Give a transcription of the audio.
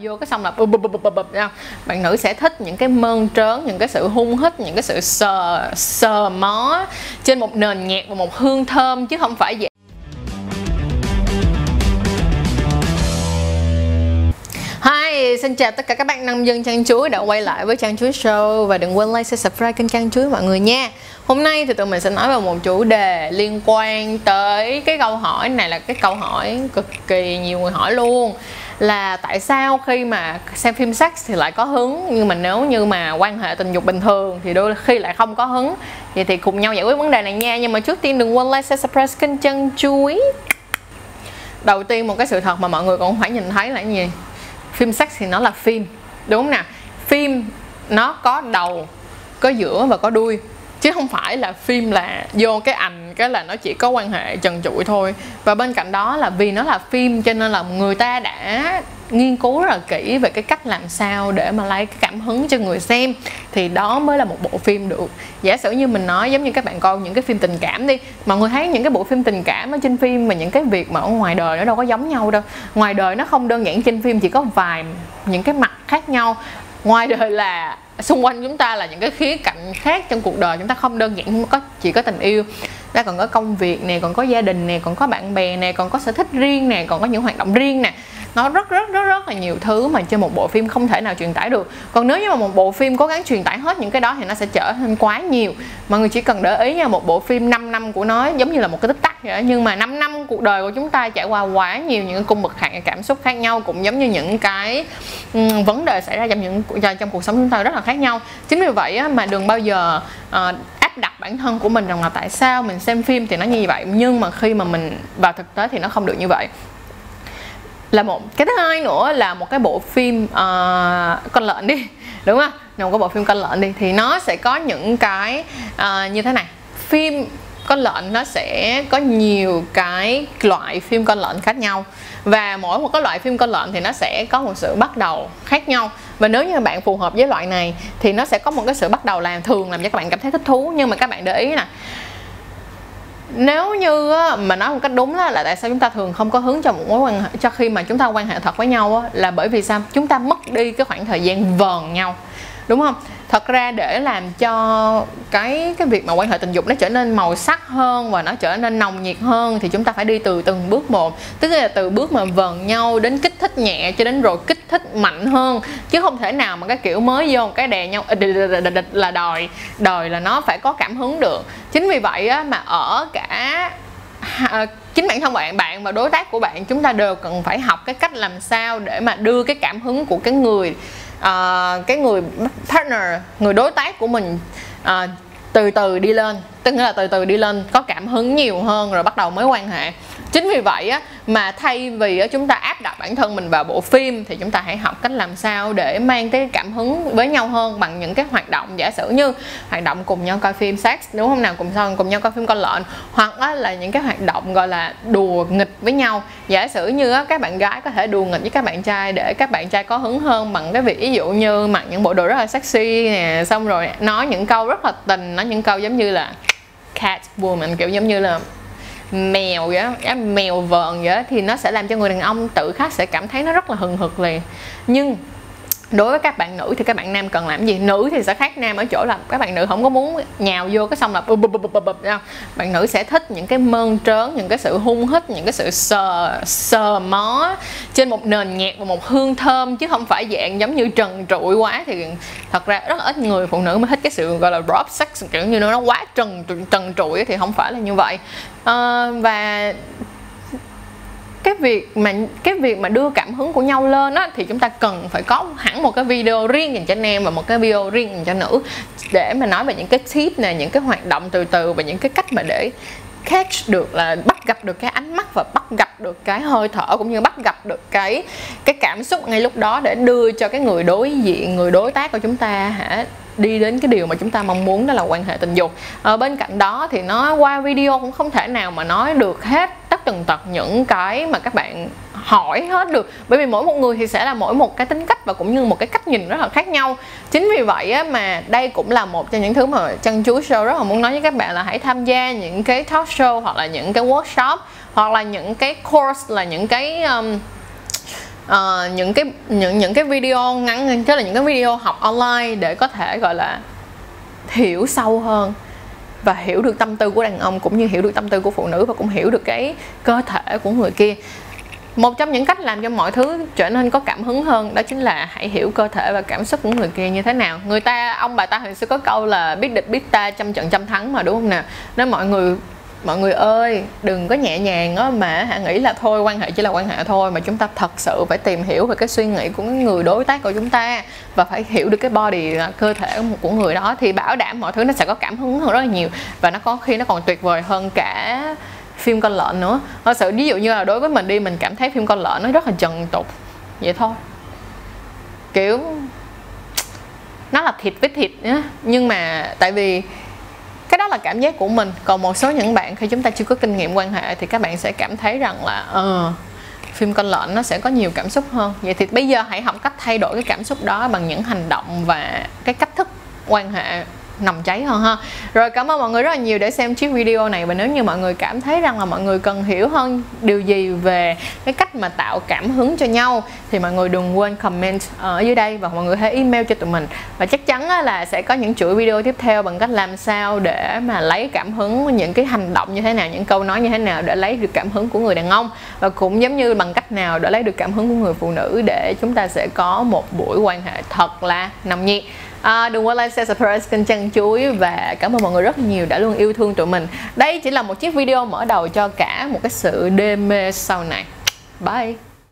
vô cái xong là bụp bụp bụp bụp bụp nha. Bạn nữ sẽ thích những cái mơn trớn những cái sự hung hít những cái sự sờ sờ mó trên một nền nhạc và một hương thơm chứ không phải vậy Hi, xin chào tất cả các bạn nông dân trang chuối đã quay lại với trang Chuối Show. Và đừng quên like, share, subscribe kênh trang Chuối mọi người nha. Hôm nay thì tụi mình sẽ nói về một chủ đề liên quan tới cái câu hỏi này là cái câu hỏi cực kỳ nhiều người hỏi luôn là tại sao khi mà xem phim sex thì lại có hứng, nhưng mà nếu như mà quan hệ tình dục bình thường thì đôi khi lại không có hứng. Vậy thì cùng nhau giải quyết vấn đề này nha, nhưng mà trước tiên đừng quên like, share, subscribe kênh chân chuối đầu tiên một cái sự thật mà mọi người cũng phải nhìn thấy là gì? Phim sex thì nó là phim, đúng không nè phim nó có đầu, có giữa và có đuôi chứ không phải là phim là vô cái ảnh, cái là nó chỉ có quan hệ trần trụi thôi. Và bên cạnh đó là vì nó là phim, cho nên là người ta đã nghiên cứu rất là kỹ về cái cách làm sao để mà lấy cái cảm hứng cho người xem. Thì đó mới là một bộ phim được. Giả sử như mình nói, giống như các bạn coi những cái phim tình cảm đi mọi người thấy những cái bộ phim tình cảm ở trên phim mà những cái việc mà ở ngoài đời nó đâu có giống nhau đâu. Ngoài đời nó không đơn giản trên phim, chỉ có vài những cái mặt khác nhau. Ngoài đời là xung quanh chúng ta là những cái khía cạnh khác trong cuộc đời, chúng ta không đơn giản có chỉ có tình yêu. Ta còn có công việc nè, còn có gia đình nè, còn có bạn bè nè, còn có sở thích riêng nè, còn có những hoạt động riêng nè nó rất rất rất rất là nhiều thứ mà trên một bộ phim không thể nào truyền tải được. Còn nếu như mà một bộ phim cố gắng truyền tải hết những cái đó thì nó sẽ trở nên quá nhiều. Mọi người chỉ cần để ý nha một bộ phim 5 năm của nó giống như là một cái tích tắc vậy nhưng mà 5 năm cuộc đời của chúng ta trải qua quá nhiều những cung bậc hạng cảm xúc khác nhau cũng giống như những cái um, vấn đề xảy ra trong những trong cuộc sống chúng ta rất là khác nhau. Chính vì vậy á, mà đừng bao giờ uh, áp đặt bản thân của mình rằng là tại sao mình xem phim thì nó như vậy. Nhưng mà khi mà mình vào thực tế thì nó không được như vậy là một cái thứ hai nữa là một cái bộ phim uh, con lợn đi đúng không? Một cái bộ phim con lợn đi thì nó sẽ có những cái uh, như thế này. Phim con lợn nó sẽ có nhiều cái loại phim con lợn khác nhau. Và mỗi một cái loại phim con lợn thì nó sẽ có một sự bắt đầu khác nhau. Và nếu như bạn phù hợp với loại này thì nó sẽ có một cái sự bắt đầu làm thường làm cho các bạn cảm thấy thích thú. Nhưng mà các bạn để ý nè nếu như mà nói một cách đúng là, là tại sao chúng ta thường không có hướng cho một mối quan hệ cho khi mà chúng ta quan hệ thật với nhau là bởi vì sao? Chúng ta mất đi cái khoảng thời gian vờn nhau đúng không? Thật ra để làm cho cái cái việc mà quan hệ tình dục nó trở nên màu sắc hơn và nó trở nên nồng nhiệt hơn thì chúng ta phải đi từ từng bước một. Tức là từ bước mà vần nhau đến kích thích nhẹ cho đến rồi kích thích mạnh hơn. Chứ không thể nào mà cái kiểu mới vô cái đè nhau là đòi đòi là nó phải có cảm hứng được. Chính vì vậy á, mà ở cả à, chính bản thân bạn bạn và đối tác của bạn chúng ta đều cần phải học cái cách làm sao để mà đưa cái cảm hứng của cái người uh, cái người partner người đối tác của mình uh, từ từ đi lên tức là từ từ đi lên, có cảm hứng nhiều hơn rồi bắt đầu mới quan hệ. Chính vì vậy á, mà thay vì chúng ta áp đặt bản thân mình vào bộ phim, thì chúng ta hãy học cách làm sao để mang cái cảm hứng với nhau hơn bằng những cái hoạt động, giả sử như hoạt động cùng nhau coi phim sex đúng không nào cùng nhau cùng nhau coi phim con lợn, hoặc là những cái hoạt động, gọi là, đùa nghịch với nhau. Giả sử như các bạn gái có thể đùa nghịch với các bạn trai để các bạn trai có hứng hơn bằng cái việc, ví dụ như mặc những bộ đồ rất là sexy nè, xong rồi nói những câu rất là tình, nói những câu giống như là cat woman kiểu giống như là mèo vậy mèo vờn vậy thì nó sẽ làm cho người đàn ông tự khắc sẽ cảm thấy nó rất là hừng hực liền. Nhưng đối với các bạn nữ thì các bạn nam cần làm gì? Nữ thì sẽ khác nam ở chỗ là các bạn nữ không có muốn nhào vô cái xong là bụp bụp bụp bụp bụp đâu bạn nữ sẽ thích những cái mơn trớn những cái sự hung hít những cái sự sờ sờ mó trên một nền nhạc và một hương thơm chứ không phải dạng giống như trần trụi quá. Thì thật ra rất là ít người phụ nữ mới thích cái sự gọi là drop sex kiểu như nó quá trần trần trụi thì không phải là như vậy. À, và cái việc mà, cái việc mà đưa cảm hứng của nhau lên á, thì chúng ta cần phải có hẳn một cái video riêng dành cho nam và một cái video riêng dành cho nữ để mà nói về những cái tip này những cái hoạt động từ từ và những cái cách mà để catch được là, bắt gặp được cái ánh mắt và bắt gặp được cái hơi thở cũng như bắt gặp được cái cái cảm xúc ngay lúc đó để đưa cho cái người đối diện, người đối tác của chúng ta hả, đi đến cái điều mà chúng ta mong muốn đó là quan hệ tình dục. Ở bên cạnh đó thì nó qua video cũng không thể nào mà nói được hết tất tần tật những cái mà các bạn hỏi hết được. Bởi vì mỗi một người thì sẽ là mỗi một cái tính cách và cũng như một cái cách nhìn rất là khác nhau. Chính vì vậy á, mà đây cũng là một trong những thứ mà chân chú show rất là muốn nói với các bạn là hãy tham gia những cái talk show hoặc là những cái workshop hoặc là những cái course là những cái um, uh, những cái những những cái video ngắn tức là những cái video học online để có thể gọi là hiểu sâu hơn và hiểu được tâm tư của đàn ông cũng như hiểu được tâm tư của phụ nữ và cũng hiểu được cái cơ thể của người kia. Một trong những cách làm cho mọi thứ trở nên có cảm hứng hơn đó chính là hãy hiểu cơ thể và cảm xúc của người kia như thế nào. Người ta, ông bà ta hồi xưa có câu là biết địch, biết ta, trăm trận trăm thắng mà, đúng không nào? Nếu mọi người mọi người ơi, đừng có nhẹ nhàng á, mà hả, nghĩ là thôi, quan hệ chỉ là quan hệ thôi, mà chúng ta thật sự phải tìm hiểu về cái suy nghĩ của người đối tác của chúng ta và phải hiểu được cái body à, cơ thể của người đó thì bảo đảm mọi thứ nó sẽ có cảm hứng hơn rất là nhiều và nó có khi nó còn tuyệt vời hơn cả phim con lợn nữa. Thật sự, ví dụ như là đối với mình đi, mình cảm thấy phim con lợn nó rất là trần tục, vậy thôi. Kiểu, nó là thịt với thịt nhá, nhưng mà tại vì là cảm giác của mình. Còn một số những bạn khi chúng ta chưa có kinh nghiệm quan hệ thì các bạn sẽ cảm thấy rằng là ờ phim con lợn nó sẽ có nhiều cảm xúc hơn. Vậy thì bây giờ hãy học cách thay đổi cái cảm xúc đó bằng những hành động và cái cách thức quan hệ nồng cháy hơn ha. Rồi, cảm ơn mọi người rất là nhiều để xem chiếc video này. Và nếu như mọi người cảm thấy rằng là mọi người cần hiểu hơn điều gì về cái cách mà tạo cảm hứng cho nhau, thì mọi người đừng quên comment ở dưới đây và mọi người hãy email cho tụi mình. Và chắc chắn là sẽ có những chuỗi video tiếp theo bằng cách làm sao để mà lấy cảm hứng, những cái hành động như thế nào, những câu nói như thế nào để lấy được cảm hứng của người đàn ông. Và cũng giống như bằng cách nào để lấy được cảm hứng của người phụ nữ để chúng ta sẽ có một buổi quan hệ thật là nồng nhiệt à, đừng quên like, share, subscribe kênh chăn chuối và cảm ơn mọi người rất nhiều đã luôn yêu thương tụi mình. Đây chỉ là một chiếc video mở đầu cho cả một cái sự đê mê sau này. Bye.